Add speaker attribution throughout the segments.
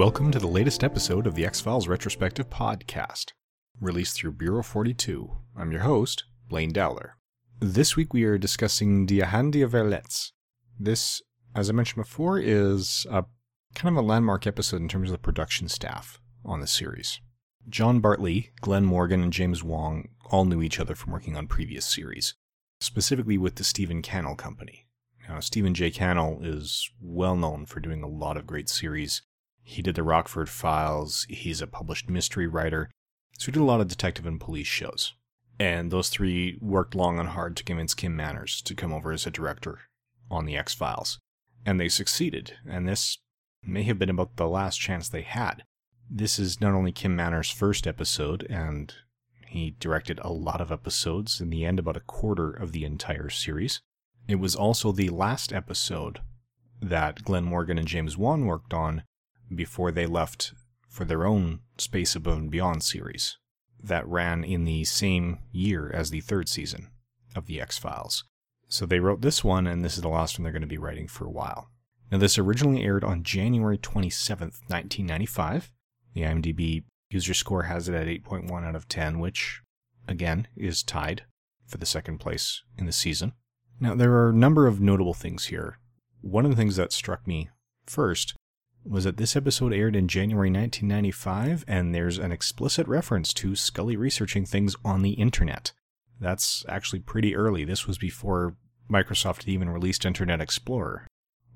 Speaker 1: Welcome to the latest episode of the X Files Retrospective Podcast, released through Bureau 42. I'm your host, Blaine Dowler. This week we are discussing Die Hand Die Verletzt. This, as I mentioned before, is a kind of a landmark episode in terms of the production staff on the series. John Bartley, Glenn Morgan, and James Wong all knew each other from working on previous series, specifically with the Stephen Cannell Company. Now, Stephen J. Cannell is well known for doing a lot of great series. He did the Rockford Files, he's a published mystery writer, so he did a lot of detective and police shows. And those three worked long and hard to convince Kim Manners to come over as a director on The X Files. And they succeeded, and this may have been about the last chance they had. This is not only Kim Manners' first episode, and he directed a lot of episodes, in the end, about a quarter of the entire series. It was also the last episode that Glenn Morgan and James Wong worked on before they left for their own Space Above and Beyond series that ran in the same year as the third season of The X Files. So they wrote this one, and this is the last one they're going to be writing for a while. Now, this originally aired on January 27th, 1995. The IMDb user score has it at 8.1 out of 10, which, again, is tied for the second place in the season. Now, there are a number of notable things here. One of the things that struck me first was that this episode aired in January 1995, and there's an explicit reference to Scully researching things on the internet. That's actually pretty early. This was before Microsoft even released Internet Explorer.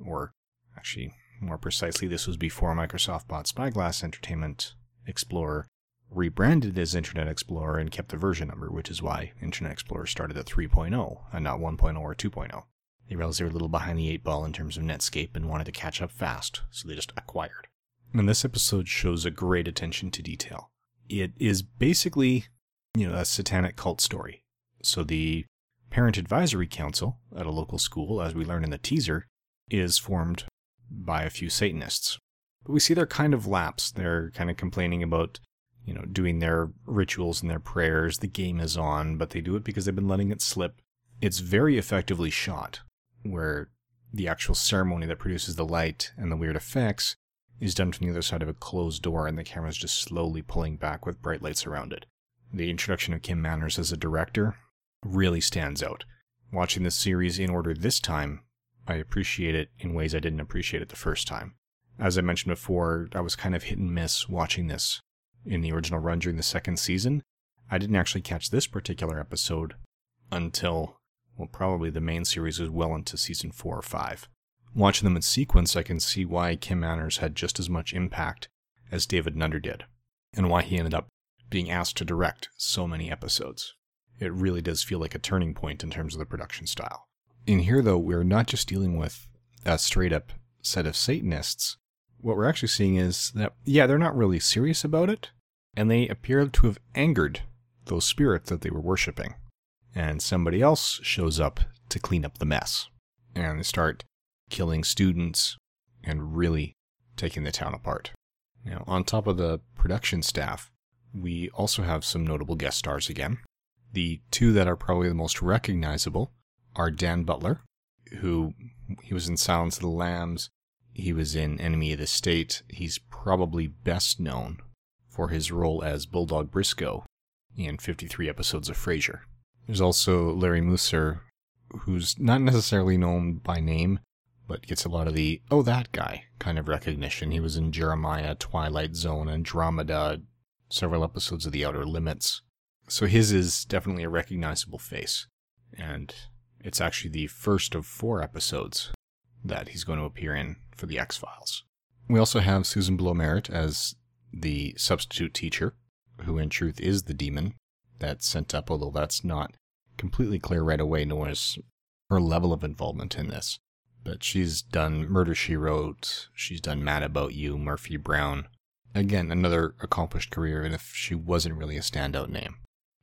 Speaker 1: Or, actually, more precisely, this was before Microsoft bought Spyglass Entertainment Explorer, rebranded as Internet Explorer, and kept the version number, which is why Internet Explorer started at 3.0 and not 1.0 or 2.0. They realized they were a little behind the eight ball in terms of Netscape and wanted to catch up fast, so they just acquired. And this episode shows a great attention to detail. It is basically, you know, a satanic cult story. So the Parent Advisory Council at a local school, as we learn in the teaser, is formed by a few Satanists. But we see they're kind of lapse. They're kind of complaining about, you know, doing their rituals and their prayers. The game is on, but they do it because they've been letting it slip. It's very effectively shot where the actual ceremony that produces the light and the weird effects is done from the other side of a closed door and the camera's just slowly pulling back with bright lights around it. The introduction of Kim Manners as a director really stands out. Watching this series in order this time, I appreciate it in ways I didn't appreciate it the first time. As I mentioned before, I was kind of hit and miss watching this in the original run during the second season. I didn't actually catch this particular episode until well, probably the main series is well into season four or five. Watching them in sequence, I can see why Kim Manners had just as much impact as David Nutter did, and why he ended up being asked to direct so many episodes. It really does feel like a turning point in terms of the production style. In here, though, we're not just dealing with a straight up set of Satanists. What we're actually seeing is that, yeah, they're not really serious about it, and they appear to have angered those spirits that they were worshipping and somebody else shows up to clean up the mess. And they start killing students and really taking the town apart. Now, on top of the production staff, we also have some notable guest stars again. The two that are probably the most recognizable are Dan Butler, who he was in Silence of the Lambs, he was in Enemy of the State. He's probably best known for his role as Bulldog Briscoe in 53 episodes of Frasier. There's also Larry Musser, who's not necessarily known by name, but gets a lot of the, oh, that guy kind of recognition. He was in Jeremiah, Twilight Zone, Andromeda, several episodes of The Outer Limits. So his is definitely a recognizable face. And it's actually the first of four episodes that he's going to appear in for The X Files. We also have Susan Blommaert as the substitute teacher, who in truth is the demon that's sent up, although that's not completely clear right away, nor is her level of involvement in this. But she's done Murder She Wrote, she's done Mad About You, Murphy Brown. Again, another accomplished career, and if she wasn't really a standout name.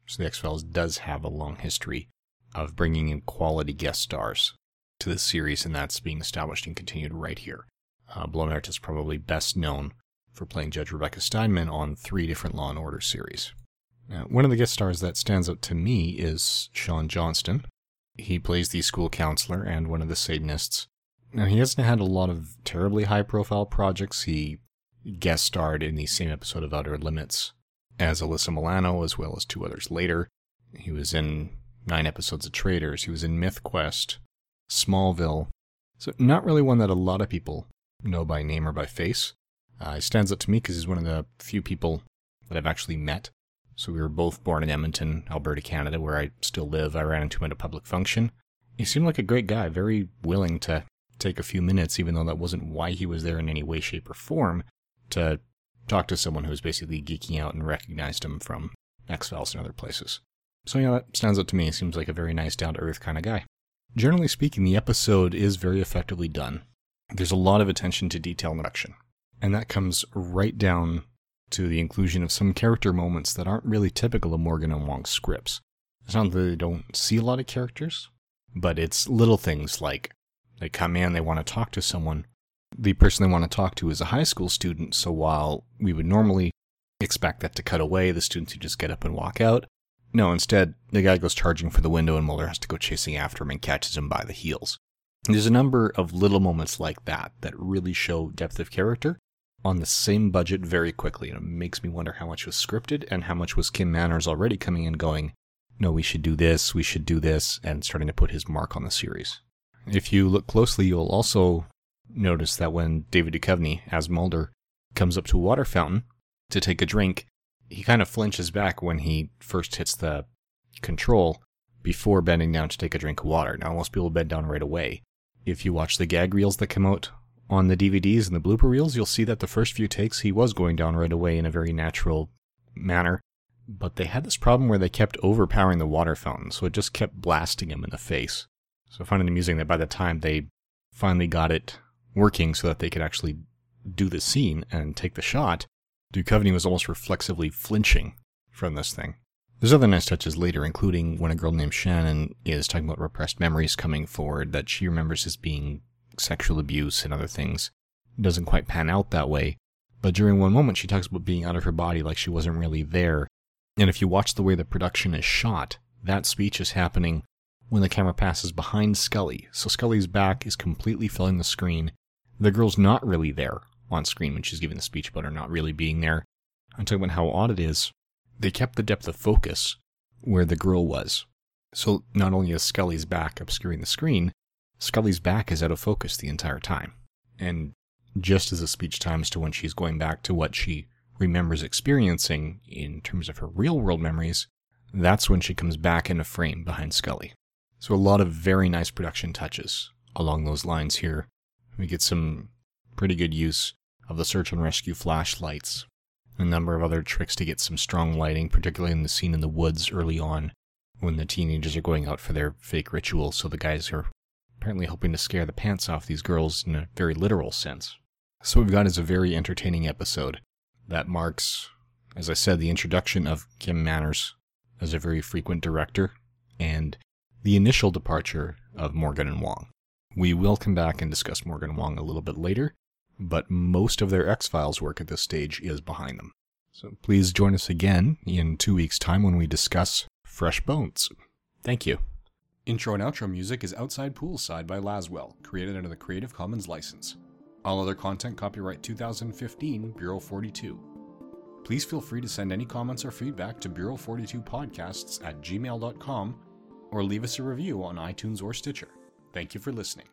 Speaker 1: So the X Files does have a long history of bringing in quality guest stars to the series, and that's being established and continued right here. Uh, Blommaert is probably best known for playing Judge Rebecca Steinman on three different Law and Order series. Now, one of the guest stars that stands out to me is Shaun Johnston. He plays the school counselor and one of the Satanists. Now, he hasn't had a lot of terribly high profile projects. He guest starred in the same episode of Outer Limits as Alyssa Milano, as well as two others later. He was in nine episodes of Traitors. He was in Myth Quest, Smallville. So, not really one that a lot of people know by name or by face. Uh, he stands out to me because he's one of the few people that I've actually met. So, we were both born in Edmonton, Alberta, Canada, where I still live. I ran into him at a public function. He seemed like a great guy, very willing to take a few minutes, even though that wasn't why he was there in any way, shape, or form, to talk to someone who was basically geeking out and recognized him from X Files and other places. So, yeah, that stands out to me. He seems like a very nice, down to earth kind of guy. Generally speaking, the episode is very effectively done. There's a lot of attention to detail and production, and that comes right down to the inclusion of some character moments that aren't really typical of Morgan and Wong's scripts. It's not that they don't see a lot of characters, but it's little things like they come in, they want to talk to someone. The person they want to talk to is a high school student, so while we would normally expect that to cut away, the students who just get up and walk out, no, instead, the guy goes charging for the window and Mulder has to go chasing after him and catches him by the heels. There's a number of little moments like that that really show depth of character on the same budget very quickly. And it makes me wonder how much was scripted and how much was Kim Manners already coming in going, no, we should do this, we should do this, and starting to put his mark on the series. If you look closely, you'll also notice that when David Duchovny, as Mulder, comes up to a water fountain to take a drink, he kind of flinches back when he first hits the control before bending down to take a drink of water. Now, most people bend down right away. If you watch the gag reels that come out on the DVDs and the blooper reels, you'll see that the first few takes he was going down right away in a very natural manner. But they had this problem where they kept overpowering the water fountain, so it just kept blasting him in the face. So I find it amusing that by the time they finally got it working so that they could actually do the scene and take the shot, Duchovny was almost reflexively flinching from this thing. There's other nice touches later, including when a girl named Shannon is talking about repressed memories coming forward that she remembers as being sexual abuse and other things. It doesn't quite pan out that way, but during one moment she talks about being out of her body like she wasn't really there. And if you watch the way the production is shot, that speech is happening when the camera passes behind Scully. So Scully's back is completely filling the screen. The girl's not really there on screen when she's giving the speech about her not really being there. I'm talking about how odd it is. They kept the depth of focus where the girl was. So not only is Scully's back obscuring the screen, Scully's back is out of focus the entire time. And just as the speech times to when she's going back to what she remembers experiencing in terms of her real world memories, that's when she comes back in a frame behind Scully. So a lot of very nice production touches along those lines here. We get some pretty good use of the search and rescue flashlights, a number of other tricks to get some strong lighting, particularly in the scene in the woods early on when the teenagers are going out for their fake ritual. So the guys are apparently hoping to scare the pants off these girls in a very literal sense. So we've got is a very entertaining episode that marks, as I said, the introduction of Kim Manners as a very frequent director and the initial departure of Morgan and Wong. We will come back and discuss Morgan and Wong a little bit later, but most of their X Files work at this stage is behind them. So please join us again in two weeks' time when we discuss Fresh Bones. Thank you. Intro and outro music is Outside Poolside by Laswell, created under the Creative Commons license. All other content copyright 2015, Bureau 42. Please feel free to send any comments or feedback to Bureau42podcasts at gmail.com or leave us a review on iTunes or Stitcher. Thank you for listening.